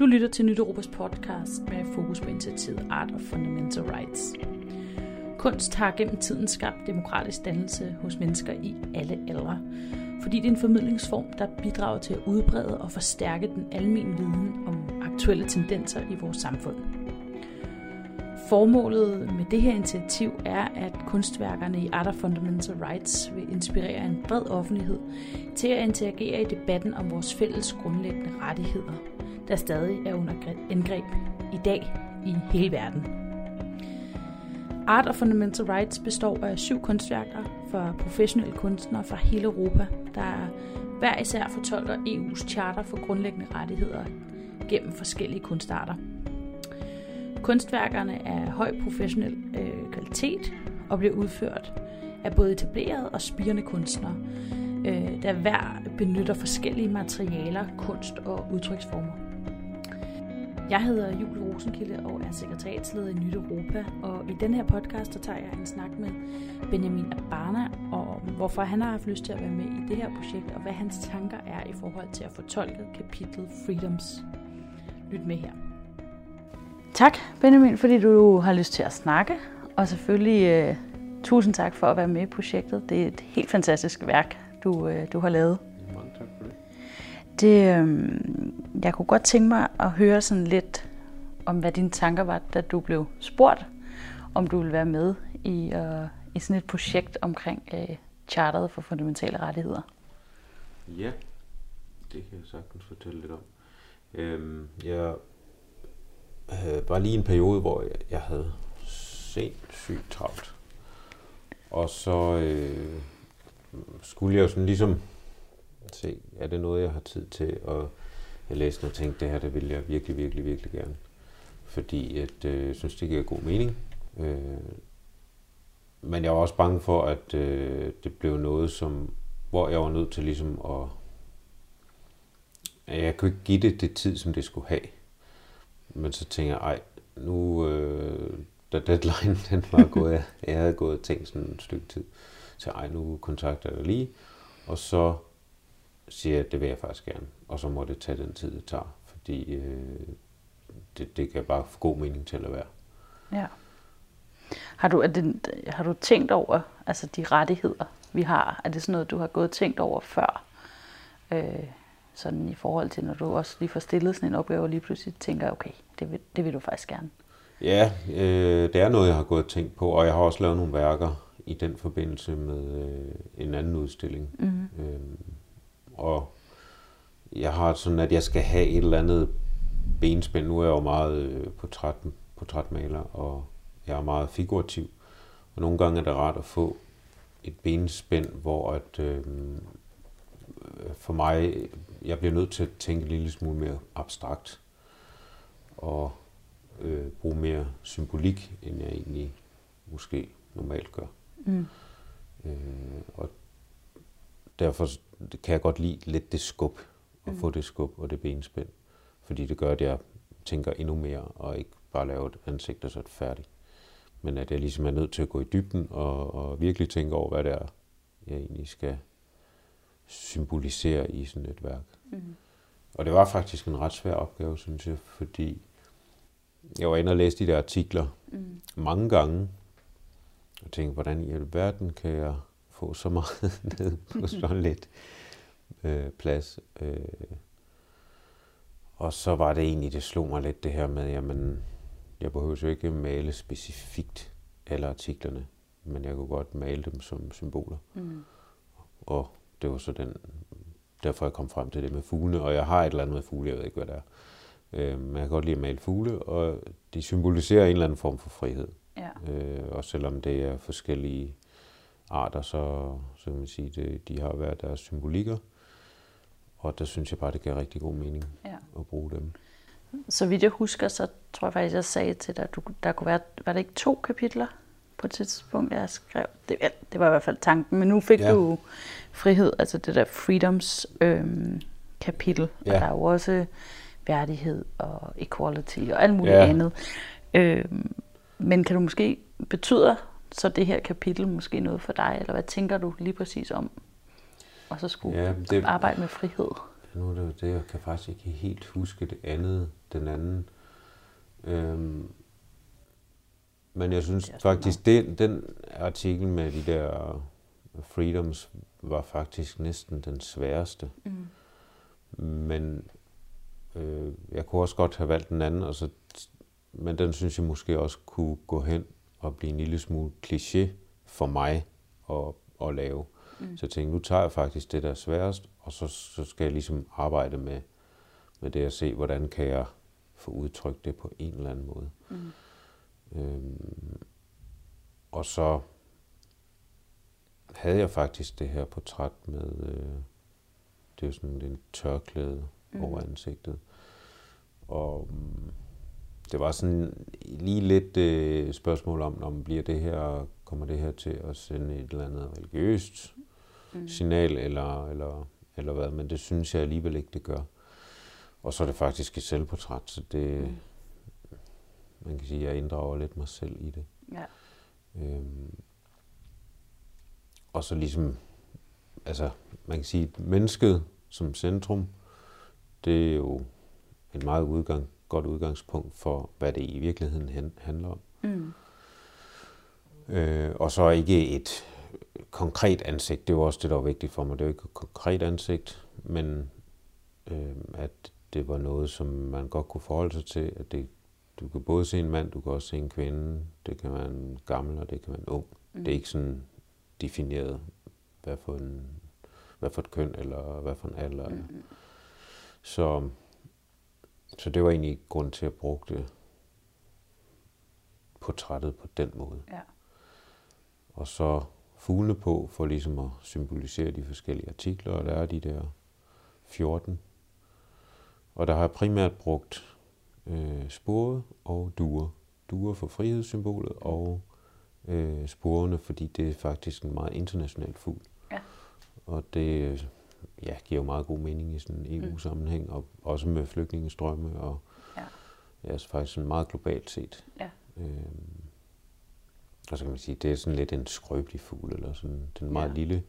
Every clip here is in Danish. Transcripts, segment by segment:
Du lytter til Nyt Europas podcast med fokus på initiativet Art of Fundamental Rights. Kunst har gennem tiden skabt demokratisk dannelse hos mennesker i alle aldre, fordi det er en formidlingsform, der bidrager til at udbrede og forstærke den almindelige viden om aktuelle tendenser i vores samfund. Formålet med det her initiativ er, at kunstværkerne i Art of Fundamental Rights vil inspirere en bred offentlighed til at interagere i debatten om vores fælles grundlæggende rettigheder, der stadig er under angreb i dag i hele verden. Art of Fundamental Rights består af syv kunstværker for professionelle kunstnere fra hele Europa, der hver især fortolker EU's charter for grundlæggende rettigheder gennem forskellige kunstarter. Kunstværkerne er høj professionel øh, kvalitet og bliver udført af både etablerede og spirende kunstnere, øh, der hver benytter forskellige materialer, kunst og udtryksformer. Jeg hedder Julie Rosenkilde og er sekretariatsleder i Nyt Europa, og i den her podcast der tager jeg en snak med Benjamin Abana om, hvorfor han har haft lyst til at være med i det her projekt, og hvad hans tanker er i forhold til at fortolke kapitlet Freedoms. Lyt med her. Tak, Benjamin, fordi du har lyst til at snakke, og selvfølgelig uh, tusind tak for at være med i projektet. Det er et helt fantastisk værk, du, uh, du har lavet. Mange tak for det. Det, øh, jeg kunne godt tænke mig at høre sådan lidt om, hvad dine tanker var, da du blev spurgt, om du ville være med i, uh, i sådan et projekt omkring uh, charteret for fundamentale rettigheder. Ja, det kan jeg sagtens fortælle lidt om. Øhm, jeg øh, var lige en periode, hvor jeg, jeg havde sindssygt travlt. Og så øh, skulle jeg jo sådan ligesom se, er det noget, jeg har tid til? Og jeg læste og tænkte, det her, det vil jeg virkelig, virkelig, virkelig gerne. Fordi at, øh, jeg synes, det giver god mening. Øh, men jeg var også bange for, at øh, det blev noget, som, hvor jeg var nødt til ligesom at... at jeg kunne ikke give det det tid, som det skulle have. Men så tænker jeg, ej, nu, øh, da deadline den var gået, jeg havde gået og tænkt sådan et stykke tid, så ej, nu kontakter jeg lige, og så siger jeg, at det vil jeg faktisk gerne, og så må det tage den tid, det tager, fordi øh, det, det kan bare få god mening til at være. Ja. Har du, er det, har du tænkt over altså de rettigheder, vi har? Er det sådan noget, du har gået og tænkt over før? Øh, sådan i forhold til, når du også lige får stillet sådan en opgave, og lige pludselig tænker, okay, det vil, det vil du faktisk gerne. Ja, øh, det er noget, jeg har gået og tænkt på, og jeg har også lavet nogle værker i den forbindelse med øh, en anden udstilling. Mm-hmm. Øh, og jeg har sådan, at jeg skal have et eller andet benspænd. Nu er jeg jo meget øh, portræt, portrætmaler, og jeg er meget figurativ. Og nogle gange er det rart at få et benspænd, hvor at, øh, for mig, jeg bliver nødt til at tænke en lille smule mere abstrakt. Og øh, bruge mere symbolik, end jeg egentlig måske normalt gør. Mm. Øh, og derfor kan jeg godt lide lidt det skub, at mm. få det skub og det benspænd. Fordi det gør, at jeg tænker endnu mere, og ikke bare lave et ansigt, og så er det færdigt. Men at jeg ligesom er nødt til at gå i dybden, og, og virkelig tænke over, hvad det er, jeg egentlig skal symbolisere i sådan et værk. Mm. Og det var faktisk en ret svær opgave, synes jeg, fordi jeg var inde og læse de der artikler mm. mange gange, og tænkte, hvordan i alverden kan jeg få så meget ned på sådan lidt øh, plads. Øh. Og så var det egentlig, det slog mig lidt det her med, jamen, jeg behøver jo ikke male specifikt alle artiklerne, men jeg kunne godt male dem som symboler. Mm. Og det var så den, derfor jeg kom frem til det med fuglene, og jeg har et eller andet med fugle, jeg ved ikke, hvad det er. Øh, men jeg kan godt lide at male fugle, og de symboliserer en eller anden form for frihed. Ja. Øh, og selvom det er forskellige arter, så, så kan man sige, det, de har været deres symbolikker. Og der synes jeg bare, det giver rigtig god mening ja. at bruge dem. Så vidt jeg husker, så tror jeg faktisk, jeg sagde til dig, at du, der kunne være, var det ikke to kapitler på et tidspunkt, jeg skrev? Det, ja, det var i hvert fald tanken, men nu fik ja. du frihed, altså det der freedoms øhm, kapitel, ja. og der er jo også værdighed og equality og alt muligt ja. andet. Øhm, men kan du måske, betyder så det her kapitel måske noget for dig, eller hvad tænker du lige præcis om, og så skulle ja, det, arbejde med frihed? nu er det jo det, jeg kan faktisk ikke helt huske det andet, den anden. Øhm, men jeg synes faktisk, den, den artikel med de der freedoms var faktisk næsten den sværeste. Mm. Men øh, jeg kunne også godt have valgt den anden, og så, men den synes jeg måske også kunne gå hen og blive en lille smule kliché for mig at, at lave. Mm. Så jeg tænkte, nu tager jeg faktisk det, der er sværest, og så, så skal jeg ligesom arbejde med, med det at se, hvordan kan jeg få udtrykt det på en eller anden måde. Mm. Øhm, og så havde jeg faktisk det her portræt med, øh, det er sådan en tørklæde mm. over ansigtet. Og um, det var sådan lige lidt øh, spørgsmål om, om bliver det her, kommer det her til at sende et eller andet religiøst mm. signal, eller, eller, eller hvad, men det synes jeg alligevel ikke, det gør. Og så er det faktisk et selvportræt, så det, mm. Man kan sige, at jeg inddrager lidt mig selv i det. Ja. Øhm, og så ligesom, altså man kan sige, mennesket som centrum, det er jo et meget udgang, godt udgangspunkt for, hvad det i virkeligheden handler om. Mm. Øh, og så ikke et konkret ansigt, det var også det, der var vigtigt for mig. Det er jo ikke et konkret ansigt, men øh, at det var noget, som man godt kunne forholde sig til, at det, du kan både se en mand, du kan også se en kvinde, det kan være en gammel, og det kan være en ung. Mm. Det er ikke sådan defineret, hvad for, en, hvad for et køn, eller hvad for en alder. Mm. Så, så det var egentlig grund til at bruge det portrættet på den måde. Ja. Og så fuglene på, for ligesom at symbolisere de forskellige artikler, og der er de der 14. Og der har jeg primært brugt øh, spore og duer. Duer for frihedssymbolet, og øh, sporene, fordi det er faktisk en meget international fugl. Ja. Og det ja, giver jo meget god mening i sådan en EU-sammenhæng, mm. og også med flygtningestrømme, og ja. ja, så faktisk sådan meget globalt set. Ja. Øhm, og så kan man sige, det er sådan lidt en skrøbelig fugl, eller sådan, den er meget ja. lille,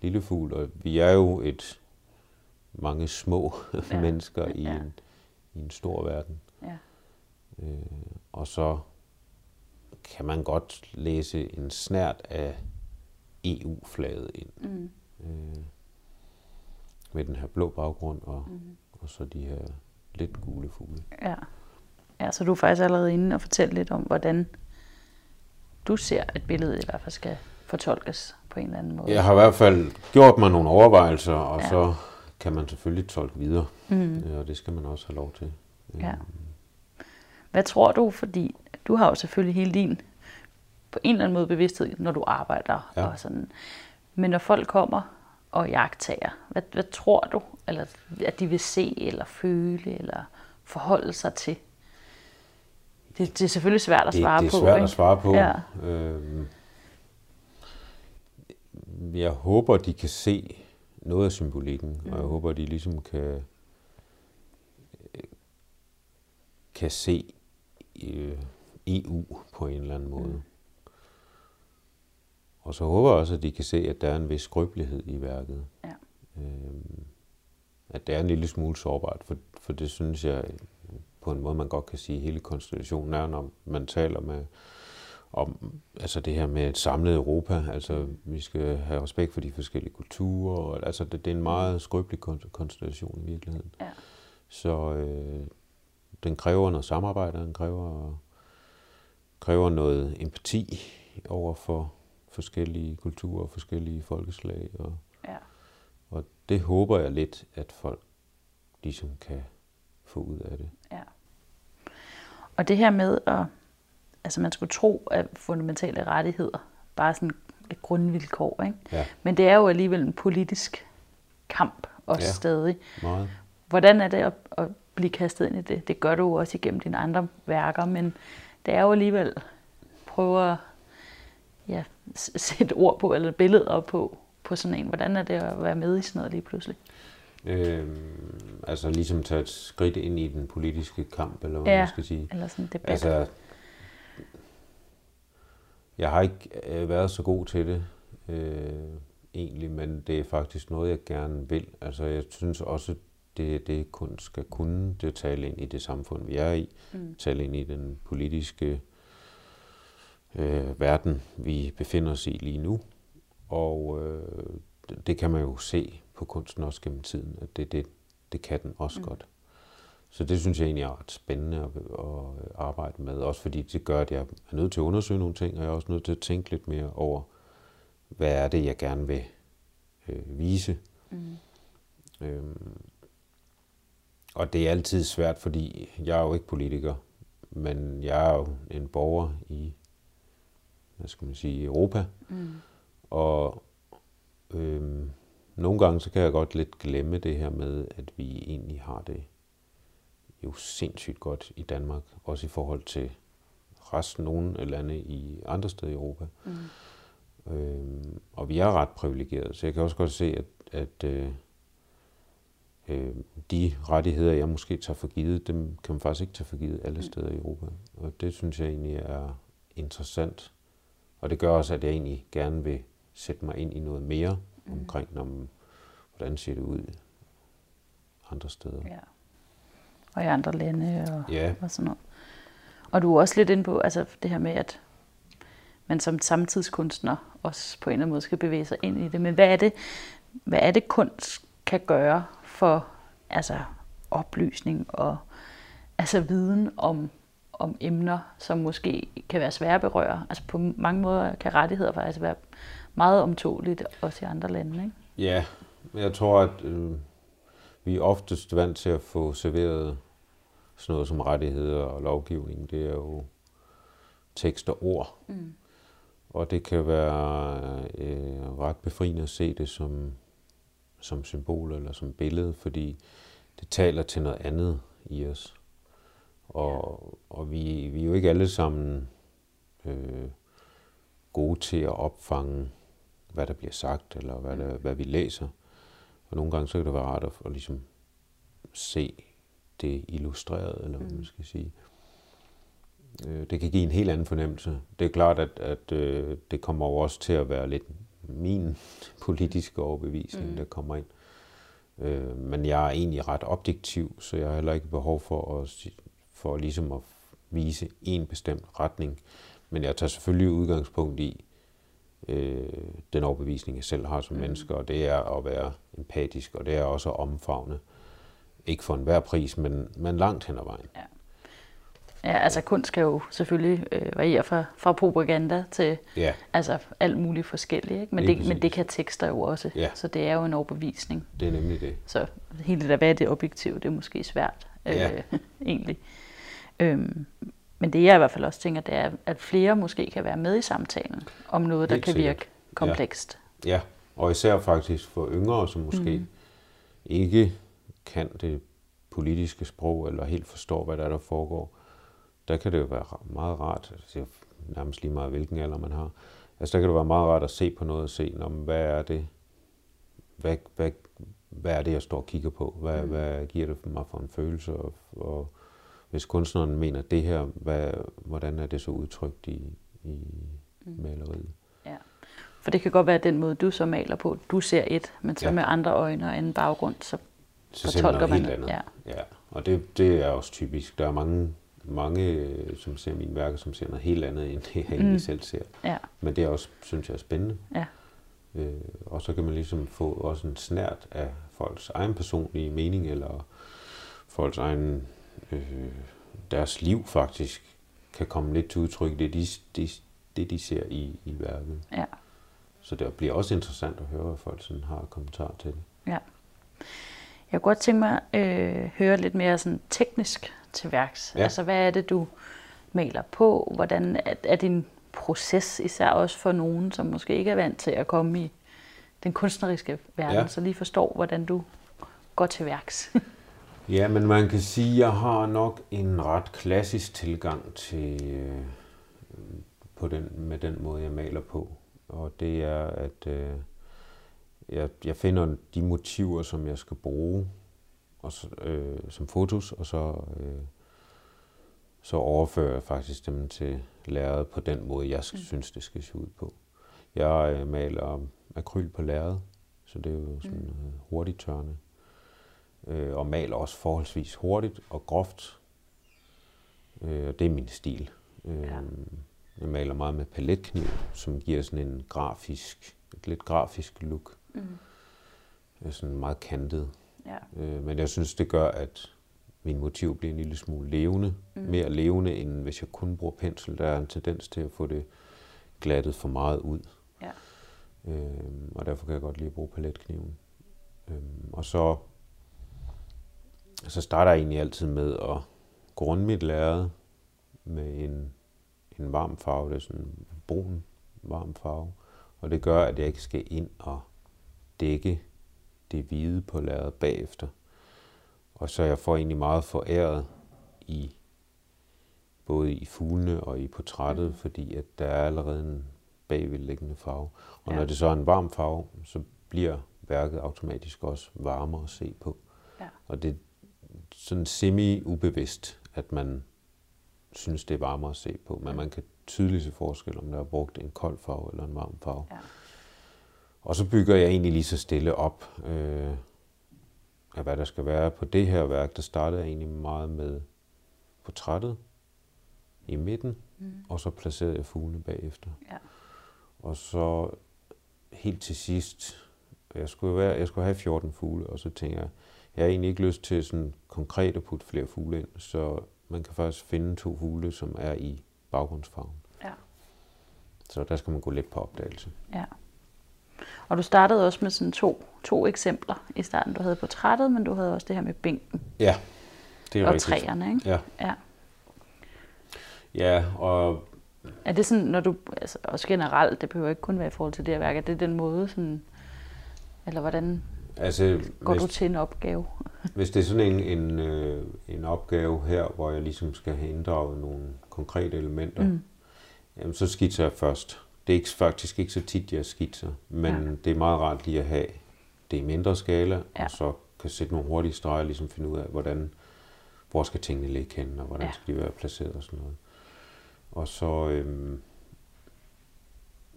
lille fugl, og vi er jo et mange små ja. mennesker i, ja. en, i en stor verden. Øh, og så kan man godt læse en snært af EU-flaget ind. Mm. Øh, med den her blå baggrund og, mm. og så de her lidt gule fugle. Ja. ja, så du er faktisk allerede inde og fortælle lidt om, hvordan du ser, at billedet i hvert fald skal fortolkes på en eller anden måde. Jeg har i hvert fald gjort mig nogle overvejelser, og ja. så kan man selvfølgelig tolke videre, mm. og det skal man også have lov til. Ja. Hvad tror du, fordi du har jo selvfølgelig hele din på en eller anden måde bevidsthed, når du arbejder ja. og sådan. Men når folk kommer og jagttager, hvad, hvad tror du, eller at de vil se eller føle eller forholde sig til? Det, det er selvfølgelig svært at svare på. Det er svært på, at svare på. Ja. Øhm, jeg håber, de kan se noget af symbolikken, mm. og jeg mm. håber, de ligesom kan kan se øh, EU på en eller anden måde. Mm. Og så håber jeg også, at de kan se, at der er en vis skrøbelighed i værket. Ja. Øhm, at det er en lille smule sårbart, for, for det synes jeg på en måde, man godt kan sige, hele konstellationen er, når man taler med om altså det her med et samlet Europa. Altså, vi skal have respekt for de forskellige kulturer. Og, altså, det, det er en meget skrøbelig konstellation i virkeligheden. Ja. Så øh, den kræver noget samarbejde, den kræver, kræver noget empati over for forskellige kulturer og forskellige folkeslag. Og, ja. og det håber jeg lidt, at folk ligesom kan få ud af det. Ja. Og det her med at, altså man skulle tro, at fundamentale rettigheder bare sådan et grundvilkår, ikke? Ja. Men det er jo alligevel en politisk kamp også ja, stadig. Meget. Hvordan er det at, at blive kastet ind i det? Det gør du jo også igennem dine andre værker, men det er jo alligevel prøve at ja, sætte ord på, eller billeder på, på sådan en. Hvordan er det at være med i sådan noget lige pludselig? Øhm, altså ligesom tage et skridt ind i den politiske kamp, eller hvad ja, man skal sige. eller sådan en debat. Altså, jeg har ikke øh, været så god til det, øh, egentlig, men det er faktisk noget, jeg gerne vil. Altså, jeg synes også, det, det kun skal kunne, det er tale ind i det samfund, vi er i, mm. tale ind i den politiske øh, verden, vi befinder os i lige nu. Og øh, det kan man jo se på kunsten også gennem tiden, at det, det, det kan den også mm. godt. Så det synes jeg egentlig er ret spændende at, at arbejde med, også fordi det gør, at jeg er nødt til at undersøge nogle ting, og jeg er også nødt til at tænke lidt mere over, hvad er det, jeg gerne vil øh, vise. Mm. Øhm, og det er altid svært, fordi jeg er jo ikke politiker, men jeg er jo en borger i, hvad skal man sige, Europa. Mm. Og øhm, nogle gange så kan jeg godt lidt glemme det her med, at vi egentlig har det jo sindssygt godt i Danmark, også i forhold til resten nogle lande i andre steder i Europa. Mm. Øhm, og vi er ret privilegerede, så jeg kan også godt se, at, at øh, øh, de rettigheder, jeg måske tager for givet, dem kan man faktisk ikke tage for givet alle mm. steder i Europa. Og det synes jeg egentlig er interessant. Og det gør også, at jeg egentlig gerne vil sætte mig ind i noget mere mm. omkring, man, hvordan ser det ud andre steder. Ja. Og i andre lande og, ja. og sådan noget. Og du er også lidt inde på altså det her med, at man som samtidskunstner også på en eller anden måde skal bevæge sig ind i det. Men hvad er det, hvad er det kunst kan gøre for altså, oplysning og altså viden om, om emner, som måske kan være svære at berøre. Altså på mange måder kan rettigheder faktisk være meget omtåligt, også i andre lande. Ikke? Ja, jeg tror, at øh, vi er oftest vant til at få serveret sådan noget som rettigheder og lovgivning. Det er jo tekst og ord. Mm. Og det kan være øh, ret befriende at se det som som symbol eller som billede, fordi det taler til noget andet i os. Og, og vi, vi er jo ikke alle sammen øh, gode til at opfange, hvad der bliver sagt, eller hvad, der, hvad vi læser. Og nogle gange så kan det være rart at, at ligesom se det illustreret, eller hvad man mm. skal sige. Øh, det kan give en helt anden fornemmelse. Det er klart, at, at øh, det kommer over også til at være lidt min politiske overbevisning, mm. der kommer ind. Øh, men jeg er egentlig ret objektiv, så jeg har heller ikke behov for at, for ligesom at vise en bestemt retning. Men jeg tager selvfølgelig udgangspunkt i øh, den overbevisning, jeg selv har som mm. menneske, og det er at være empatisk, og det er også at omfavne. Ikke for enhver pris, men, men langt hen ad vejen. Ja. Ja, altså kunst kan jo selvfølgelig øh, variere fra, fra propaganda til ja. altså alt muligt forskelligt. Ikke? Men, det, men det kan tekster jo også. Ja. Så det er jo en overbevisning. Det er nemlig det. Så hele det der, hvad er det objektive, det er måske svært ja. øh, egentlig. Øhm, men det jeg i hvert fald også tænker, det er, at flere måske kan være med i samtalen om noget, der Helt kan sikkert. virke komplekst. Ja. ja, og især faktisk for yngre, som måske mm. ikke kan det politiske sprog, eller helt forstår, hvad der er, der foregår der kan det jo være meget rart, altså nærmest lige meget hvilken alder man har, altså der kan det være meget rart at se på noget og se, om hvad er det, hvad, hvad, hvad er det, jeg står og kigger på? Hvad, mm. hvad giver det for mig for en følelse? Og, og hvis kunstneren mener det her, hvad, hvordan er det så udtrykt i, i mm. maleriet? Ja. For det kan godt være den måde, du så maler på. Du ser et, men så ja. med andre øjne og anden baggrund, så, så fortolker man det. Ja. ja. Og det, det er også typisk. Der er mange mange, øh, som ser mine værker, som ser noget helt andet, end det jeg egentlig mm. selv ser. Ja. Men det er også, synes jeg, er spændende. Ja. Øh, og så kan man ligesom få også en snært af folks egen personlige mening, eller folks egen, øh, deres liv faktisk, kan komme lidt til udtryk, det de, de, det de ser i, i værket. Ja. Så det bliver også interessant at høre, hvad folk sådan har kommentar til det. Ja. Jeg kunne godt tænke mig at øh, høre lidt mere sådan teknisk til værks. Ja. Altså, hvad er det, du maler på? Hvordan er, er din proces, især også for nogen, som måske ikke er vant til at komme i den kunstneriske verden, ja. så lige forstår, hvordan du går til værks? ja, men man kan sige, at jeg har nok en ret klassisk tilgang til øh, på den, med den måde, jeg maler på. Og det er, at øh, jeg, jeg finder de motiver, som jeg skal bruge og så, øh, som fotos, og så, øh, så overfører jeg faktisk dem til lærredet på den måde, jeg mm. synes, det skal se ud på. Jeg øh, maler akryl på lærred, så det er jo sådan mm. hurtigt tørne. øh, og maler også forholdsvis hurtigt og groft. Øh, og det er min stil. Øh, ja. Jeg maler meget med paletkniv, som giver sådan en grafisk, et lidt grafisk look. Mm. Sådan meget kantet. Ja. Øh, men jeg synes, det gør, at min motiv bliver en lille smule levende. Mm. Mere levende, end hvis jeg kun bruger pensel. Der er en tendens til at få det glattet for meget ud. Ja. Øhm, og derfor kan jeg godt lide at bruge paletkniven. Øhm, og så, så starter jeg egentlig altid med at grunde mit lærred med en, en varm farve. Det er sådan en brun varm farve. Og det gør, at jeg ikke skal ind og dække det hvide på lærredet bagefter. Og så jeg får egentlig meget foræret i både i fuglene og i portrættet, mm. fordi at der er allerede en bagvedliggende farve. Og ja. når det så er en varm farve, så bliver værket automatisk også varmere at se på. Ja. Og det er sådan semi-ubevidst, at man synes, det er varmere at se på. Men man kan tydeligt se forskel, om der er brugt en kold farve eller en varm farve. Ja. Og så bygger jeg egentlig lige så stille op øh, af, hvad der skal være på det her værk. Der startede jeg egentlig meget med portrættet i midten, mm. og så placerede jeg fuglene bagefter. Ja. Og så helt til sidst, jeg skulle, være, jeg skulle have 14 fugle, og så tænker jeg, jeg har egentlig ikke lyst til sådan konkret at putte flere fugle ind, så man kan faktisk finde to fugle, som er i baggrundsfarven. Ja. Så der skal man gå lidt på opdagelse. Ja. Og du startede også med sådan to, to eksempler i starten. Du havde portrættet, men du havde også det her med bænken. Ja, det er og rigtigt. Og træerne, ikke? Ja. ja. Ja, og... Er det sådan, når du, altså også generelt, det behøver ikke kun være i forhold til det her værk, er det den måde sådan, eller hvordan altså, går hvis, du til en opgave? hvis det er sådan en, en, øh, en opgave her, hvor jeg ligesom skal have inddraget nogle konkrete elementer, mm. jamen så skitser jeg først. Det er ikke, faktisk ikke så tit, jeg skitser, men ja. det er meget rart lige at have det i mindre skala, ja. og så kan sætte nogle hurtige streger og ligesom finde ud af, hvordan, hvor skal tingene ligge hen, og hvordan ja. skal de være placeret og sådan noget. Og så, øhm,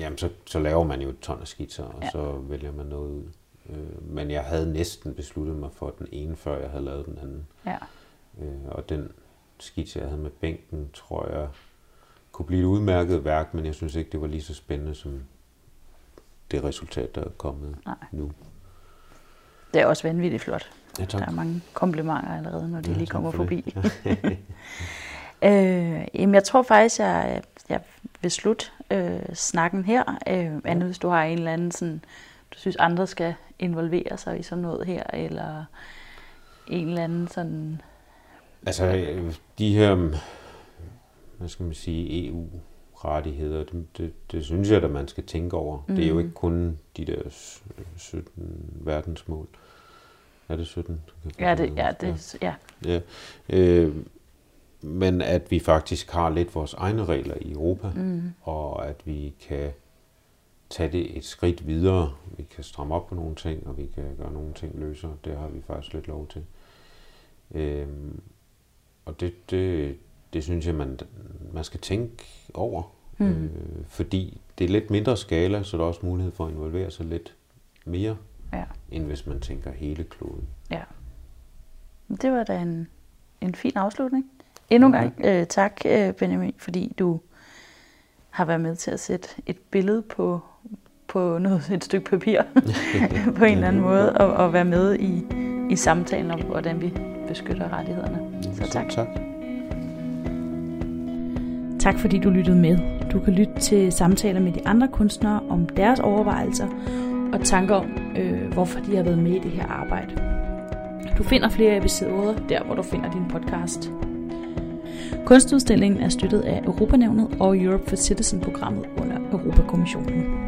jamen så, så laver man jo et ton af skitser, og ja. så vælger man noget ud. Øh, men jeg havde næsten besluttet mig for den ene, før jeg havde lavet den anden. Ja. Øh, og den skitse, jeg havde med bænken, tror jeg kunne blive et udmærket værk, men jeg synes ikke, det var lige så spændende som det resultat, der er kommet Nej. nu. Det er også vanvittigt flot. Ja, tak. Der er mange komplimenter allerede, når de ja, lige kommer forbi. øh, jamen, jeg tror faktisk, jeg, jeg vil slutte øh, snakken her. Øh, andet hvis du har en eller anden, sådan, du synes, andre skal involvere sig i sådan noget her, eller en eller anden sådan... Altså, de her, hvad skal man sige, EU-rettigheder, det, det, det synes jeg, at man skal tænke over. Mm. Det er jo mm. ikke kun de der 17 verdensmål. Er det 17? Ja, det, ja, det, ja. ja. Øh, men at vi faktisk har lidt vores egne regler i Europa, mm. og at vi kan tage det et skridt videre. Vi kan stramme op på nogle ting, og vi kan gøre nogle ting løsere. Det har vi faktisk lidt lov til. Øhm, og det, det, det synes jeg, man, man skal tænke over. Mm. Øh, fordi det er lidt mindre skala, så der er også mulighed for at involvere sig lidt mere, ja. end hvis man tænker hele kloden. Ja. Det var da en, en fin afslutning. Endnu en gang øh, tak, øh, Benjamin, fordi du har været med til at sætte et billede på, på noget, et stykke papir på en eller anden måde, og, og være med i, i samtalen om, hvordan vi beskytter rettighederne. Så tak. tak. Tak fordi du lyttede med. Du kan lytte til samtaler med de andre kunstnere om deres overvejelser og tanker om, øh, hvorfor de har været med i det her arbejde. Du finder flere episoder der, hvor du finder din podcast. Kunstudstillingen er støttet af Europanævnet og Europe for Citizen-programmet under Europakommissionen.